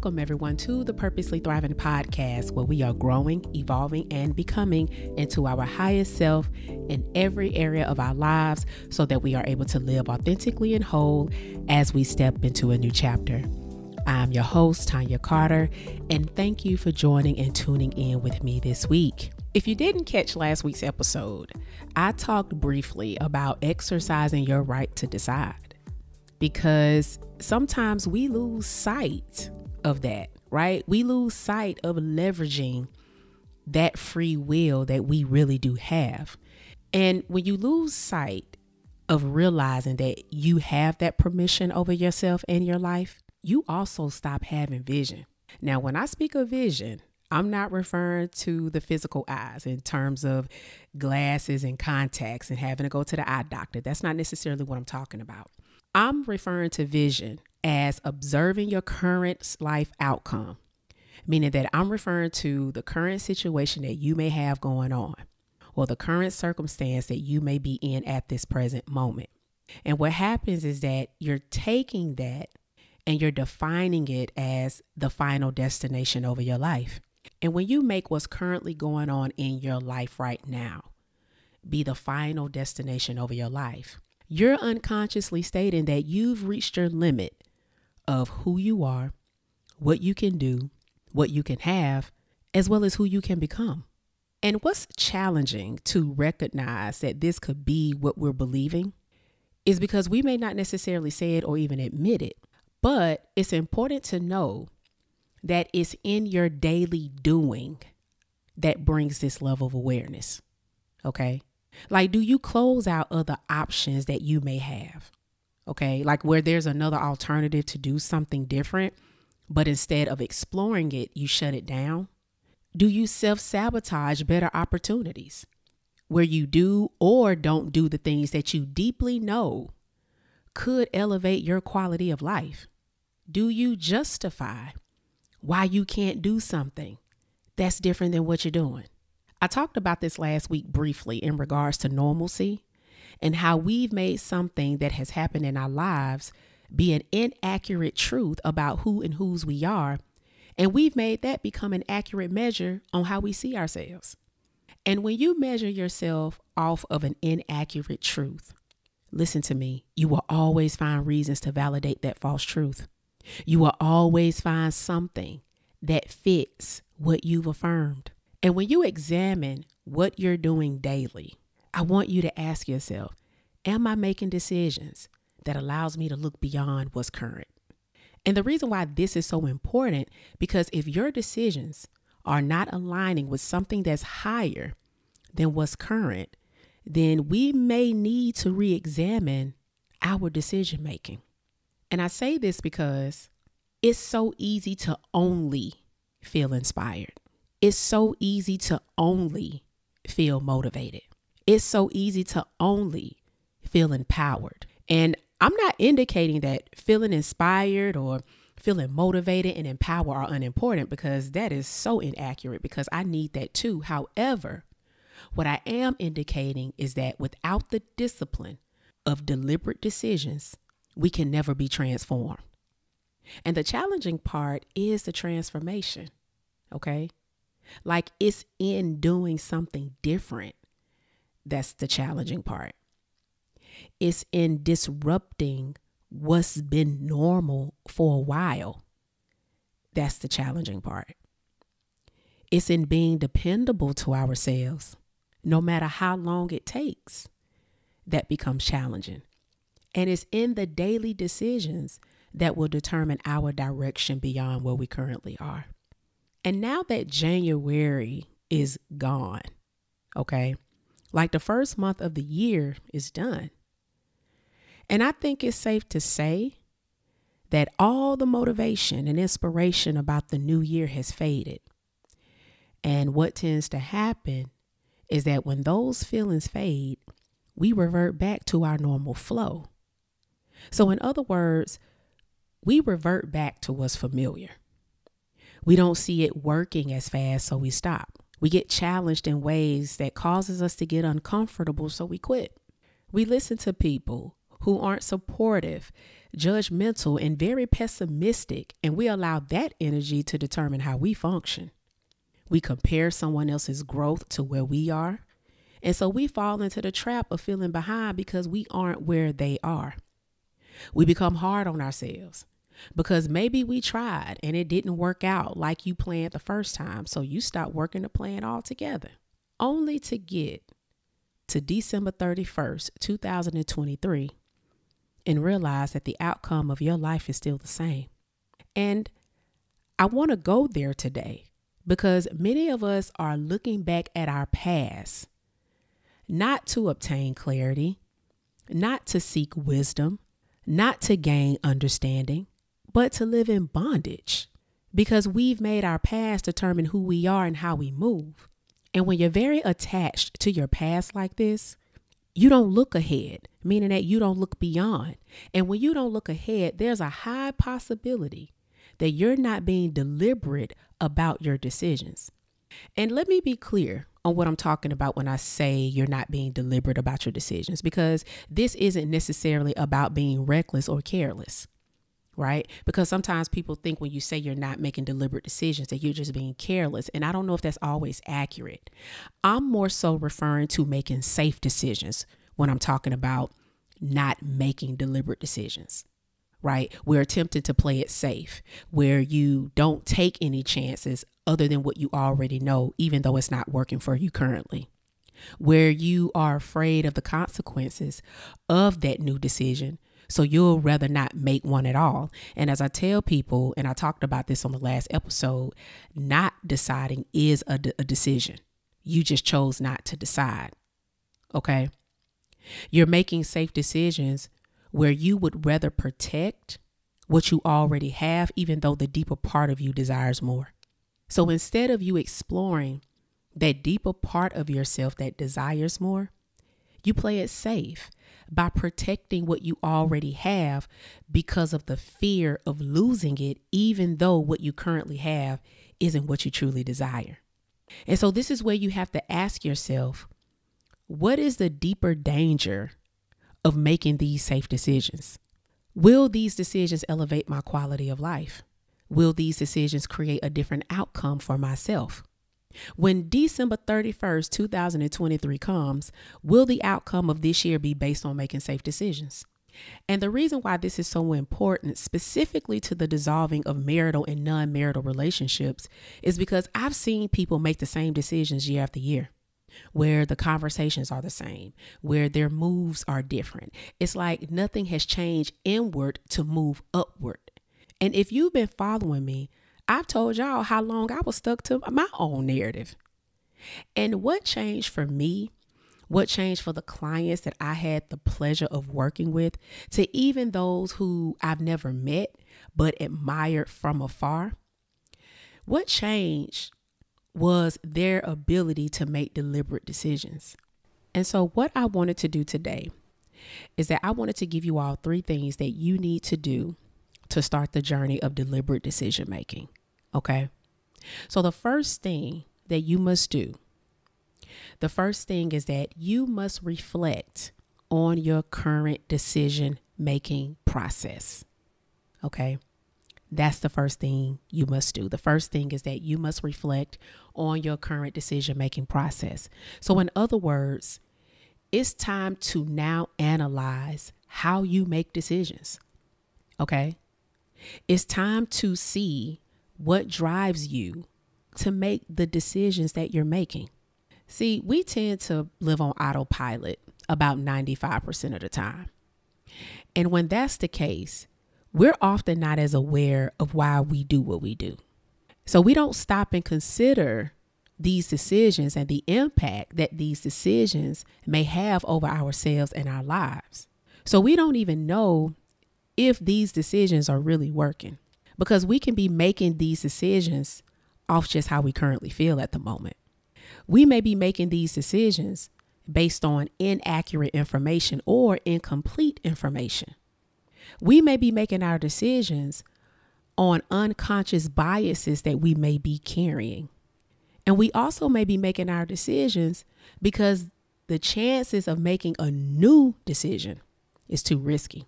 Welcome, everyone, to the Purposely Thriving podcast, where we are growing, evolving, and becoming into our highest self in every area of our lives so that we are able to live authentically and whole as we step into a new chapter. I'm your host, Tanya Carter, and thank you for joining and tuning in with me this week. If you didn't catch last week's episode, I talked briefly about exercising your right to decide because sometimes we lose sight of that, right? We lose sight of leveraging that free will that we really do have. And when you lose sight of realizing that you have that permission over yourself and your life, you also stop having vision. Now, when I speak of vision, I'm not referring to the physical eyes in terms of glasses and contacts and having to go to the eye doctor. That's not necessarily what I'm talking about. I'm referring to vision as observing your current life outcome, meaning that I'm referring to the current situation that you may have going on or the current circumstance that you may be in at this present moment. And what happens is that you're taking that and you're defining it as the final destination over your life. And when you make what's currently going on in your life right now be the final destination over your life, you're unconsciously stating that you've reached your limit of who you are, what you can do, what you can have, as well as who you can become. And what's challenging to recognize that this could be what we're believing is because we may not necessarily say it or even admit it, but it's important to know that it's in your daily doing that brings this level of awareness. Okay? Like, do you close out other options that you may have? Okay. Like where there's another alternative to do something different, but instead of exploring it, you shut it down? Do you self sabotage better opportunities where you do or don't do the things that you deeply know could elevate your quality of life? Do you justify why you can't do something that's different than what you're doing? I talked about this last week briefly in regards to normalcy and how we've made something that has happened in our lives be an inaccurate truth about who and whose we are. And we've made that become an accurate measure on how we see ourselves. And when you measure yourself off of an inaccurate truth, listen to me, you will always find reasons to validate that false truth. You will always find something that fits what you've affirmed. And when you examine what you're doing daily, I want you to ask yourself, am I making decisions that allows me to look beyond what's current? And the reason why this is so important because if your decisions are not aligning with something that's higher than what's current, then we may need to re-examine our decision making. And I say this because it's so easy to only feel inspired. It's so easy to only feel motivated it's so easy to only feel empowered. And I'm not indicating that feeling inspired or feeling motivated and empowered are unimportant because that is so inaccurate because I need that too. However, what I am indicating is that without the discipline of deliberate decisions, we can never be transformed. And the challenging part is the transformation, okay? Like it's in doing something different that's the challenging part. It's in disrupting what's been normal for a while. That's the challenging part. It's in being dependable to ourselves, no matter how long it takes. That becomes challenging. And it's in the daily decisions that will determine our direction beyond where we currently are. And now that January is gone, okay, like the first month of the year is done. And I think it's safe to say that all the motivation and inspiration about the new year has faded. And what tends to happen is that when those feelings fade, we revert back to our normal flow. So, in other words, we revert back to what's familiar. We don't see it working as fast, so we stop. We get challenged in ways that causes us to get uncomfortable, so we quit. We listen to people who aren't supportive, judgmental, and very pessimistic, and we allow that energy to determine how we function. We compare someone else's growth to where we are, and so we fall into the trap of feeling behind because we aren't where they are. We become hard on ourselves because maybe we tried and it didn't work out like you planned the first time, so you stop working the plan altogether, only to get to December 31st, 2023, and realize that the outcome of your life is still the same. And I want to go there today because many of us are looking back at our past, not to obtain clarity, not to seek wisdom, not to gain understanding, but to live in bondage because we've made our past determine who we are and how we move. And when you're very attached to your past like this, you don't look ahead, meaning that you don't look beyond. And when you don't look ahead, there's a high possibility that you're not being deliberate about your decisions. And let me be clear on what I'm talking about when I say you're not being deliberate about your decisions, because this isn't necessarily about being reckless or careless right? Because sometimes people think when you say you're not making deliberate decisions that you're just being careless. And I don't know if that's always accurate. I'm more so referring to making safe decisions when I'm talking about not making deliberate decisions, right? We're attempting to play it safe where you don't take any chances other than what you already know, even though it's not working for you currently where you are afraid of the consequences of that new decision so you'll rather not make one at all. And as I tell people, and I talked about this on the last episode, not deciding is a, a decision. You just chose not to decide. Okay. You're making safe decisions where you would rather protect what you already have, even though the deeper part of you desires more. So instead of you exploring that deeper part of yourself that desires more, you play it safe by protecting what you already have because of the fear of losing it, even though what you currently have isn't what you truly desire. And so, this is where you have to ask yourself what is the deeper danger of making these safe decisions? Will these decisions elevate my quality of life? Will these decisions create a different outcome for myself? When December 31st, 2023 comes, will the outcome of this year be based on making safe decisions? And the reason why this is so important, specifically to the dissolving of marital and non marital relationships, is because I've seen people make the same decisions year after year, where the conversations are the same, where their moves are different. It's like nothing has changed inward to move upward. And if you've been following me, I've told y'all how long I was stuck to my own narrative. And what changed for me, what changed for the clients that I had the pleasure of working with, to even those who I've never met but admired from afar, what changed was their ability to make deliberate decisions. And so, what I wanted to do today is that I wanted to give you all three things that you need to do to start the journey of deliberate decision making. Okay. So, the first thing that you must do, the first thing is that you must reflect on your current decision making process. Okay. That's the first thing you must do. The first thing is that you must reflect on your current decision making process. So, in other words, it's time to now analyze how you make decisions. Okay. It's time to see what drives you to make the decisions that you're making. See, we tend to live on autopilot about 95% of the time. And when that's the case, we're often not as aware of why we do what we do. So we don't stop and consider these decisions and the impact that these decisions may have over ourselves and our lives. So we don't even know if these decisions are really working because we can be making these decisions off just how we currently feel at the moment. We may be making these decisions based on inaccurate information or incomplete information. We may be making our decisions on unconscious biases that we may be carrying. And we also may be making our decisions because the chances of making a new decision is too risky.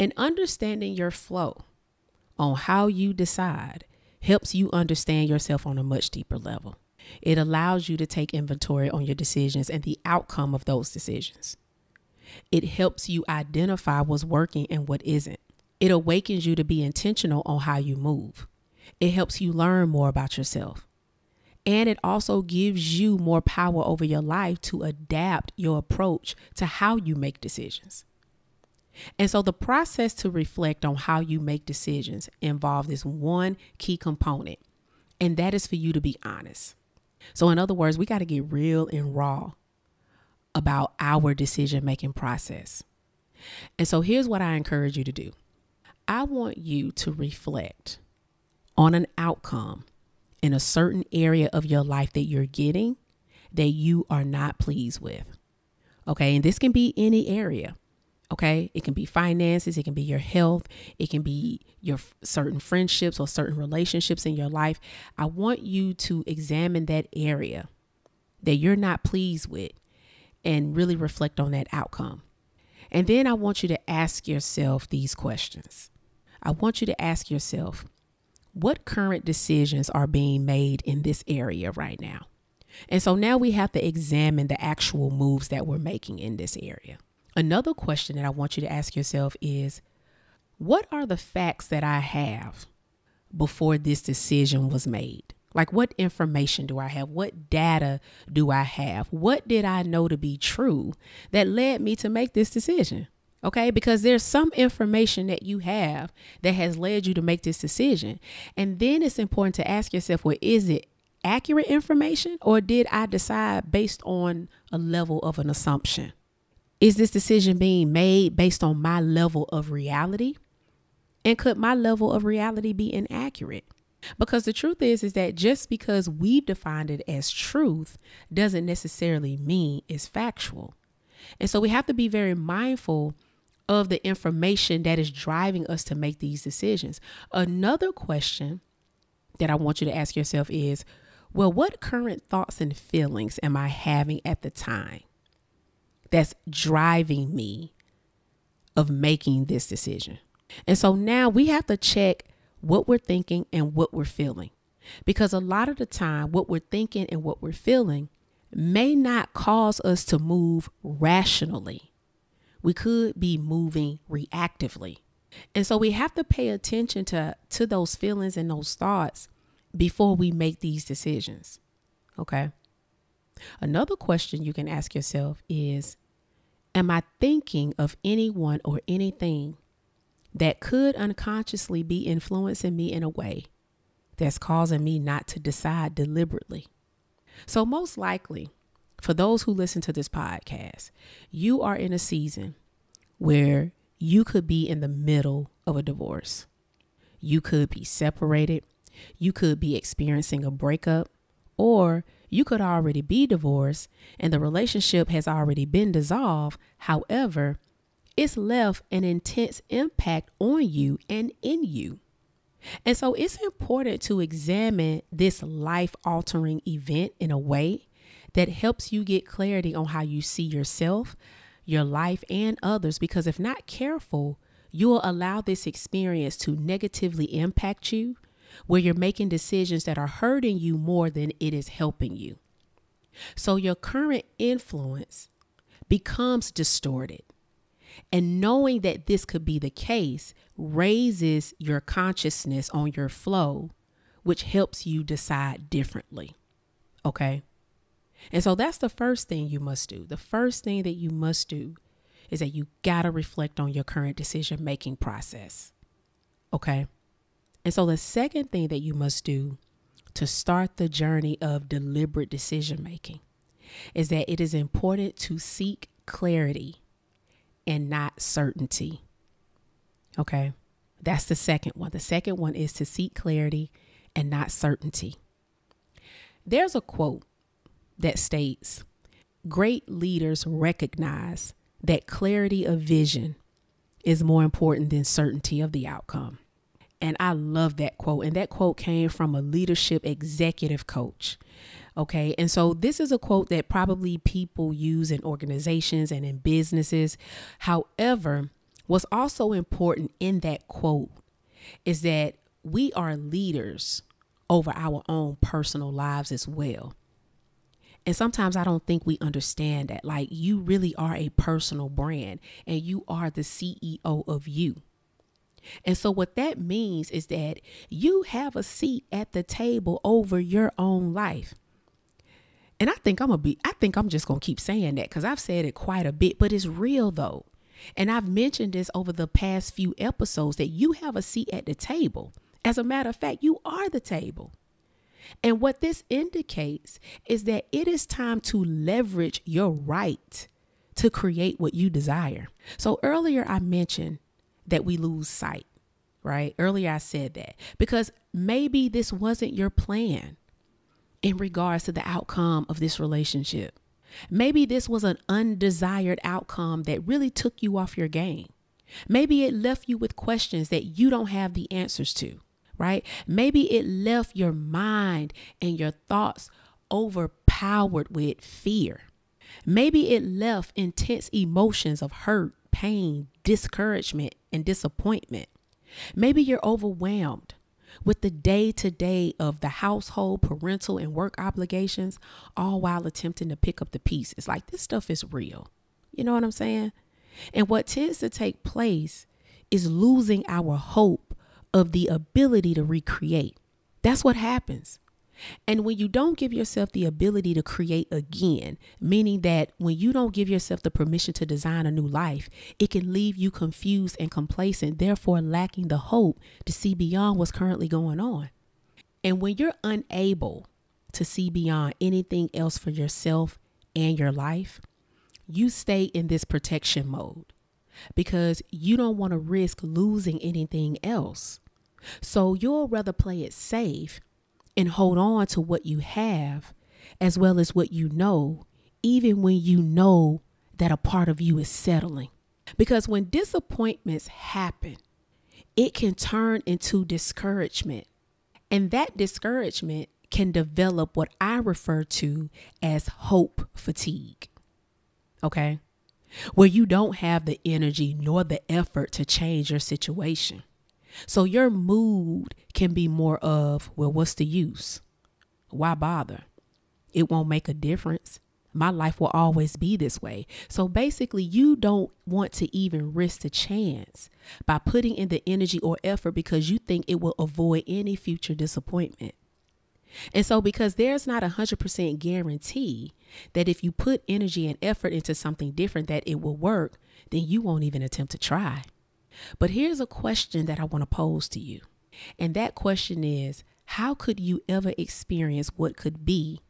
And understanding your flow on how you decide helps you understand yourself on a much deeper level. It allows you to take inventory on your decisions and the outcome of those decisions. It helps you identify what's working and what isn't. It awakens you to be intentional on how you move. It helps you learn more about yourself. And it also gives you more power over your life to adapt your approach to how you make decisions. And so the process to reflect on how you make decisions involves this one key component, and that is for you to be honest. So, in other words, we got to get real and raw about our decision making process. And so, here's what I encourage you to do I want you to reflect on an outcome in a certain area of your life that you're getting that you are not pleased with. Okay. And this can be any area. Okay. It can be finances, it can be your health, it can be your f- certain friendships or certain relationships in your life. I want you to examine that area that you're not pleased with and really reflect on that outcome. And then I want you to ask yourself these questions. I want you to ask yourself, what current decisions are being made in this area right now? And so now we have to examine the actual moves that we're making in this area. Another question that I want you to ask yourself is what are the facts that I have before this decision was made? Like, what information do I have? What data do I have? What did I know to be true that led me to make this decision? Okay, because there's some information that you have that has led you to make this decision. And then it's important to ask yourself, well, is it accurate information or did I decide based on a level of an assumption? Is this decision being made based on my level of reality? And could my level of reality be inaccurate? Because the truth is is that just because we've defined it as truth doesn't necessarily mean it's factual. And so we have to be very mindful of the information that is driving us to make these decisions. Another question that I want you to ask yourself is, well, what current thoughts and feelings am I having at the time? That's driving me of making this decision. And so now we have to check what we're thinking and what we're feeling. Because a lot of the time, what we're thinking and what we're feeling may not cause us to move rationally. We could be moving reactively. And so we have to pay attention to, to those feelings and those thoughts before we make these decisions. Okay. Another question you can ask yourself is Am I thinking of anyone or anything that could unconsciously be influencing me in a way that's causing me not to decide deliberately? So, most likely, for those who listen to this podcast, you are in a season where you could be in the middle of a divorce. You could be separated. You could be experiencing a breakup, or you could already be divorced and the relationship has already been dissolved. However, it's left an intense impact on you and in you. And so it's important to examine this life altering event in a way that helps you get clarity on how you see yourself, your life, and others. Because if not careful, you will allow this experience to negatively impact you where you're making decisions that are hurting you more than it is helping you. So your current influence becomes distorted. And knowing that this could be the case raises your consciousness on your flow, which helps you decide differently. Okay. And so that's the first thing you must do. The first thing that you must do is that you got to reflect on your current decision making process. Okay. And so the second thing that you must do to start the journey of deliberate decision making is that it is important to seek clarity and not certainty. Okay. That's the second one. The second one is to seek clarity and not certainty. There's a quote that states Great leaders recognize that clarity of vision is more important than certainty of the outcome. And I love that quote. And that quote came from a leadership executive coach. Okay. And so this is a quote that probably people use in organizations and in businesses. However, what's also important in that quote is that we are leaders over our own personal lives as well. And sometimes I don't think we understand that. Like, you really are a personal brand and you are the CEO of you. And so, what that means is that you have a seat at the table over your own life. And I think I'm gonna be, I think I'm just gonna keep saying that because I've said it quite a bit, but it's real though. And I've mentioned this over the past few episodes that you have a seat at the table. As a matter of fact, you are the table. And what this indicates is that it is time to leverage your right to create what you desire. So earlier I mentioned that we lose sight, right? Earlier I said that because maybe this wasn't your plan in regards to the outcome of this relationship. Maybe this was an undesired outcome that really took you off your game. Maybe it left you with questions that you don't have the answers to, right? Maybe it left your mind and your thoughts overpowered with fear. Maybe it left intense emotions of hurt, pain, discouragement, and disappointment. Maybe you're overwhelmed with the day to day of the household, parental, and work obligations, all while attempting to pick up the pieces. Like this stuff is real. You know what I'm saying? And what tends to take place is losing our hope of the ability to recreate. That's what happens. And when you don't give yourself the ability to create again, meaning that when you don't give yourself the permission to design a new life, it can leave you confused and complacent, therefore lacking the hope to see beyond what's currently going on. And when you're unable to see beyond anything else for yourself and your life, you stay in this protection mode because you don't want to risk losing anything else. So you'll rather play it safe and hold on to what you have as well as what you know, even when you know that a part of you is settling. Because when disappointments happen, it can turn into discouragement. And that discouragement can develop what I refer to as hope fatigue. Okay? Where you don't have the energy nor the effort to change your situation. So your mood can be more of, well, what's the use? Why bother? It won't make a difference. My life will always be this way. So basically, you don't want to even risk the chance by putting in the energy or effort because you think it will avoid any future disappointment. And so, because there's not a 100% guarantee that if you put energy and effort into something different that it will work, then you won't even attempt to try. But here's a question that I want to pose to you. And that question is how could you ever experience what could be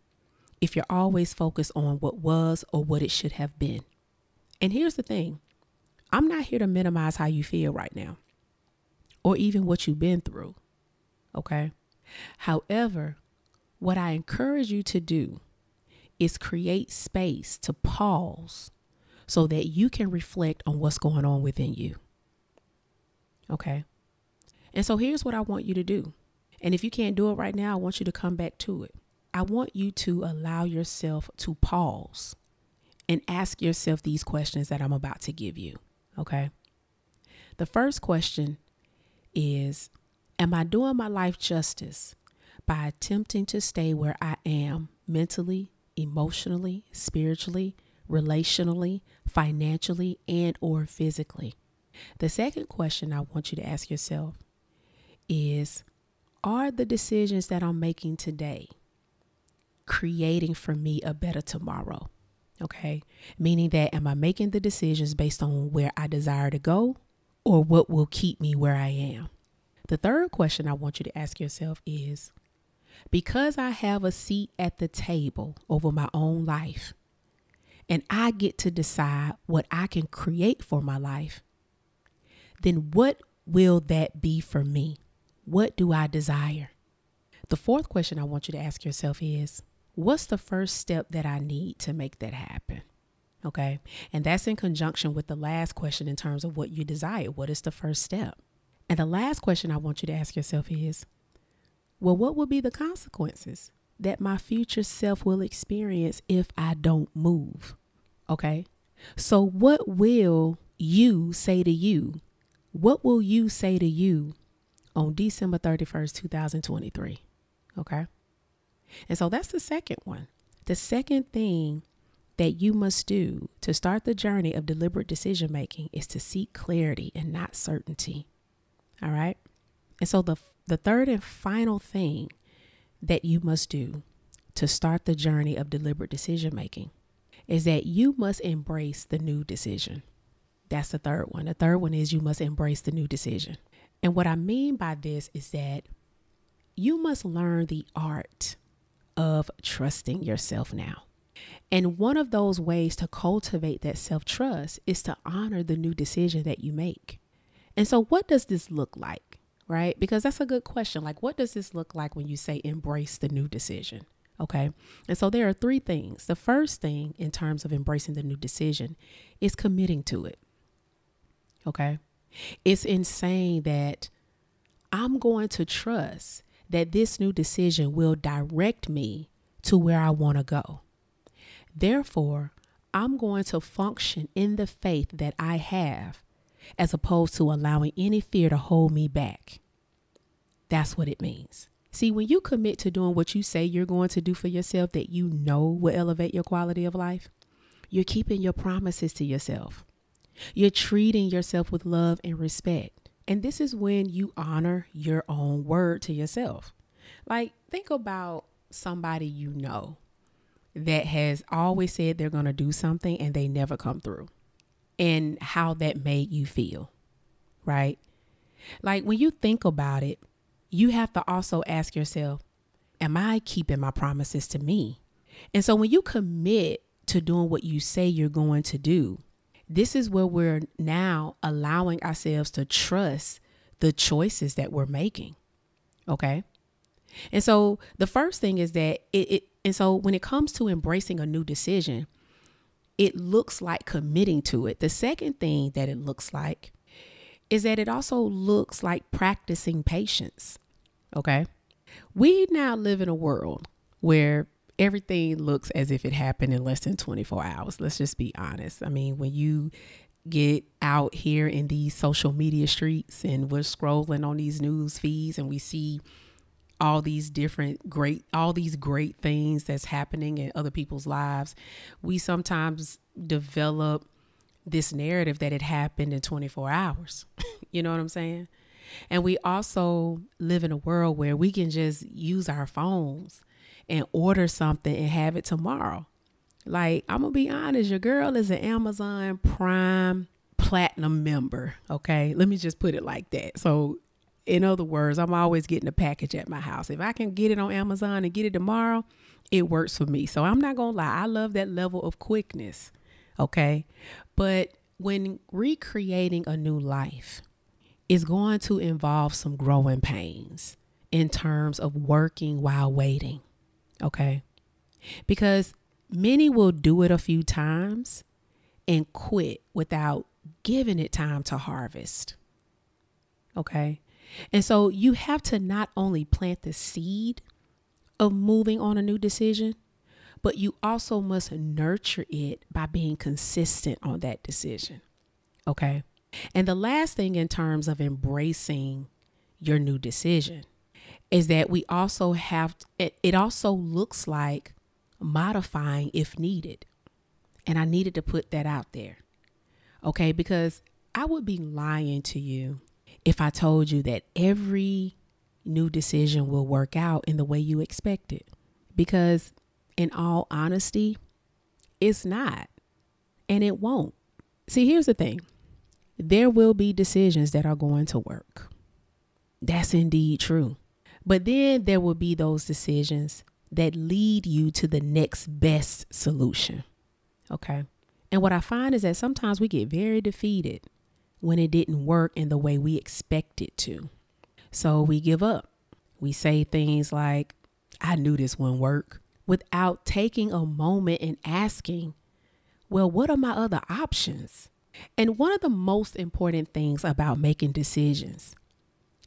if you're always focused on what was or what it should have been? And here's the thing I'm not here to minimize how you feel right now or even what you've been through. Okay. However, what I encourage you to do is create space to pause so that you can reflect on what's going on within you. Okay. And so here's what I want you to do. And if you can't do it right now, I want you to come back to it. I want you to allow yourself to pause and ask yourself these questions that I'm about to give you. Okay. The first question is Am I doing my life justice by attempting to stay where I am mentally, emotionally, spiritually, relationally, financially, and or physically? The second question I want you to ask yourself is Are the decisions that I'm making today creating for me a better tomorrow? Okay. Meaning that am I making the decisions based on where I desire to go or what will keep me where I am? The third question I want you to ask yourself is because I have a seat at the table over my own life and I get to decide what I can create for my life, then what will that be for me? What do I desire? The fourth question I want you to ask yourself is what's the first step that I need to make that happen? Okay. And that's in conjunction with the last question in terms of what you desire. What is the first step? And the last question I want you to ask yourself is well, what will be the consequences that my future self will experience if I don't move? Okay. So, what will you say to you? What will you say to you on December 31st, 2023? Okay. And so that's the second one. The second thing that you must do to start the journey of deliberate decision making is to seek clarity and not certainty. All right. And so the the third and final thing that you must do to start the journey of deliberate decision making is that you must embrace the new decision. That's the third one. The third one is you must embrace the new decision. And what I mean by this is that you must learn the art of trusting yourself now. And one of those ways to cultivate that self trust is to honor the new decision that you make. And so, what does this look like? Right? Because that's a good question. Like, what does this look like when you say embrace the new decision? Okay. And so, there are three things. The first thing, in terms of embracing the new decision, is committing to it. Okay. It's insane that I'm going to trust that this new decision will direct me to where I want to go. Therefore, I'm going to function in the faith that I have as opposed to allowing any fear to hold me back. That's what it means. See, when you commit to doing what you say you're going to do for yourself that you know will elevate your quality of life, you're keeping your promises to yourself. You're treating yourself with love and respect. And this is when you honor your own word to yourself. Like, think about somebody you know that has always said they're going to do something and they never come through, and how that made you feel, right? Like, when you think about it, you have to also ask yourself, Am I keeping my promises to me? And so, when you commit to doing what you say you're going to do, this is where we're now allowing ourselves to trust the choices that we're making. Okay. And so the first thing is that it, it and so when it comes to embracing a new decision, it looks like committing to it. The second thing that it looks like is that it also looks like practicing patience. Okay. We now live in a world where everything looks as if it happened in less than 24 hours. Let's just be honest. I mean, when you get out here in these social media streets and we're scrolling on these news feeds and we see all these different great all these great things that's happening in other people's lives we sometimes develop this narrative that it happened in 24 hours you know what i'm saying and we also live in a world where we can just use our phones and order something and have it tomorrow. Like, I'm gonna be honest, your girl is an Amazon Prime Platinum member. Okay, let me just put it like that. So, in other words, I'm always getting a package at my house. If I can get it on Amazon and get it tomorrow, it works for me. So, I'm not gonna lie, I love that level of quickness. Okay, but when recreating a new life, is going to involve some growing pains in terms of working while waiting. Okay. Because many will do it a few times and quit without giving it time to harvest. Okay. And so you have to not only plant the seed of moving on a new decision, but you also must nurture it by being consistent on that decision. Okay. And the last thing in terms of embracing your new decision is that we also have it, also looks like modifying if needed. And I needed to put that out there. Okay, because I would be lying to you if I told you that every new decision will work out in the way you expect it. Because, in all honesty, it's not. And it won't. See, here's the thing there will be decisions that are going to work. That's indeed true. But then there will be those decisions that lead you to the next best solution. Okay. And what I find is that sometimes we get very defeated when it didn't work in the way we expect it to. So we give up. We say things like, I knew this wouldn't work, without taking a moment and asking, well, what are my other options? And one of the most important things about making decisions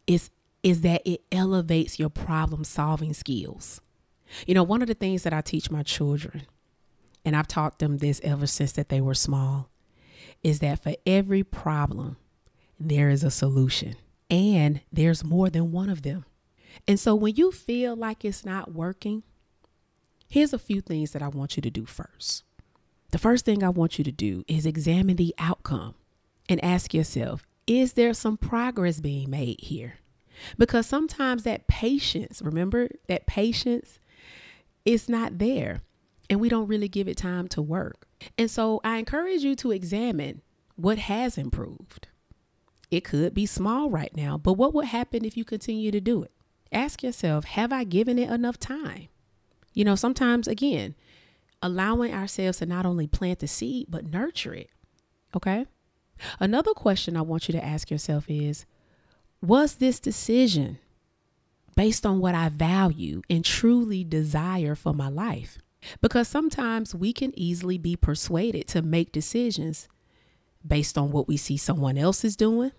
is is that it elevates your problem solving skills. You know, one of the things that I teach my children, and I've taught them this ever since that they were small, is that for every problem, there is a solution and there's more than one of them. And so when you feel like it's not working, here's a few things that I want you to do first. The first thing I want you to do is examine the outcome and ask yourself, is there some progress being made here? Because sometimes that patience, remember that patience is not there and we don't really give it time to work. And so I encourage you to examine what has improved. It could be small right now, but what would happen if you continue to do it? Ask yourself, have I given it enough time? You know, sometimes, again, allowing ourselves to not only plant the seed, but nurture it. Okay. Another question I want you to ask yourself is Was this decision based on what I value and truly desire for my life? Because sometimes we can easily be persuaded to make decisions based on what we see someone else is doing.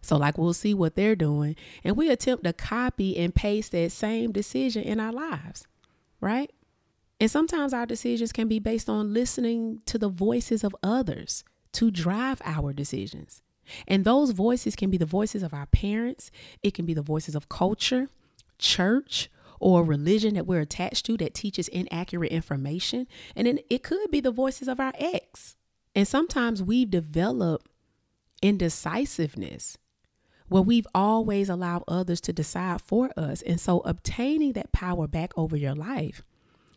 So, like, we'll see what they're doing, and we attempt to copy and paste that same decision in our lives, right? And sometimes our decisions can be based on listening to the voices of others to drive our decisions. And those voices can be the voices of our parents, it can be the voices of culture, church, or religion that we're attached to that teaches inaccurate information. And then it could be the voices of our ex and sometimes we've developed indecisiveness where we've always allowed others to decide for us. And so obtaining that power back over your life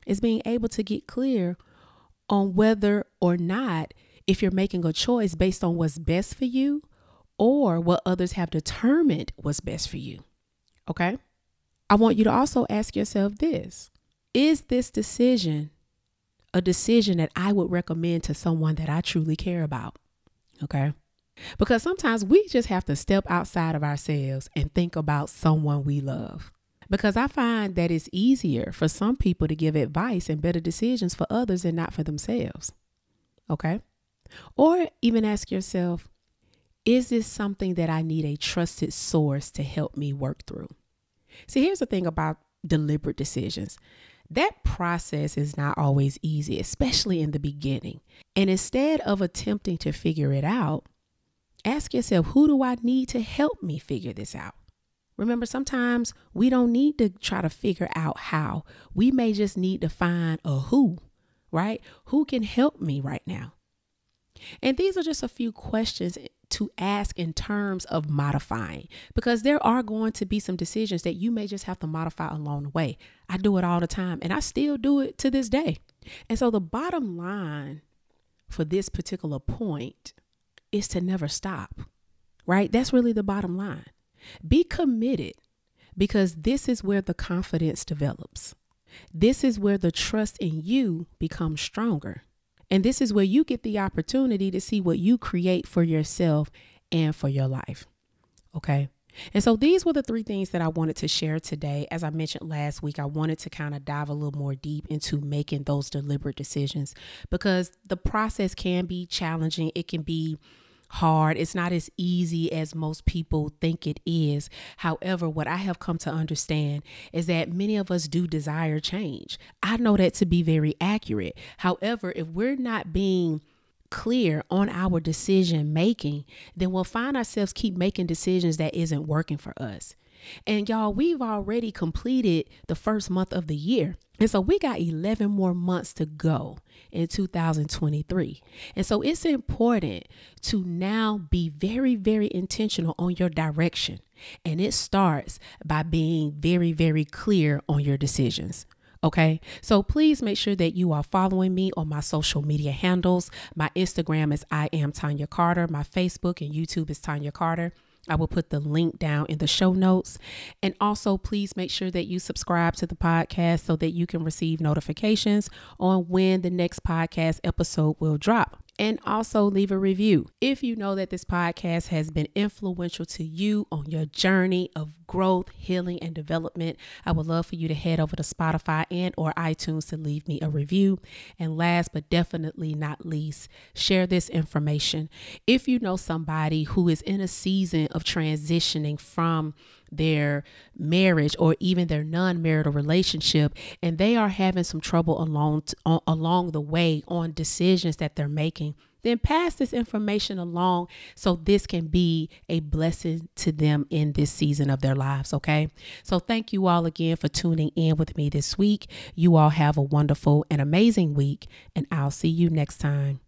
is being able to get clear on whether or not if you're making a choice based on what's best for you or what others have determined was best for you. Okay? I want you to also ask yourself this Is this decision a decision that I would recommend to someone that I truly care about. Okay. Because sometimes we just have to step outside of ourselves and think about someone we love. Because I find that it's easier for some people to give advice and better decisions for others and not for themselves. Okay. Or even ask yourself, is this something that I need a trusted source to help me work through? See, here's the thing about deliberate decisions that process is not always easy, especially in the beginning. And instead of attempting to figure it out, ask yourself, who do I need to help me figure this out? Remember, sometimes we don't need to try to figure out how. We may just need to find a who, right? Who can help me right now? And these are just a few questions to ask in terms of modifying because there are going to be some decisions that you may just have to modify along the way. I do it all the time and I still do it to this day. And so the bottom line for this particular point is to never stop, right? That's really the bottom line. Be committed because this is where the confidence develops. This is where the trust in you becomes stronger. And this is where you get the opportunity to see what you create for yourself and for your life. Okay. And so these were the three things that I wanted to share today. As I mentioned last week, I wanted to kind of dive a little more deep into making those deliberate decisions because the process can be challenging. It can be hard. It's not as easy as most people think it is. However, what I have come to understand is that many of us do desire change. I know that to be very accurate. However, if we're not being clear on our decision making, then we'll find ourselves keep making decisions that isn't working for us. And y'all, we've already completed the first month of the year. And so we got 11 more months to go in 2023. And so it's important to now be very, very intentional on your direction. And it starts by being very, very clear on your decisions. Okay, so please make sure that you are following me on my social media handles. My Instagram is I am Tanya Carter. My Facebook and YouTube is Tanya Carter. I will put the link down in the show notes. And also, please make sure that you subscribe to the podcast so that you can receive notifications on when the next podcast episode will drop. and also leave a review. If you know that this podcast has been influential to you on your journey of growth, healing, and development, I would love for you to head over to Spotify and or iTunes to leave me a review. And last but definitely not least, share this information. If you know somebody who is in a season of transitioning from their marriage or even their non-marital relationship and they are having some trouble along along the way on decisions that they're making then pass this information along so this can be a blessing to them in this season of their lives. Okay. So thank you all again for tuning in with me this week. You all have a wonderful and amazing week, and I'll see you next time.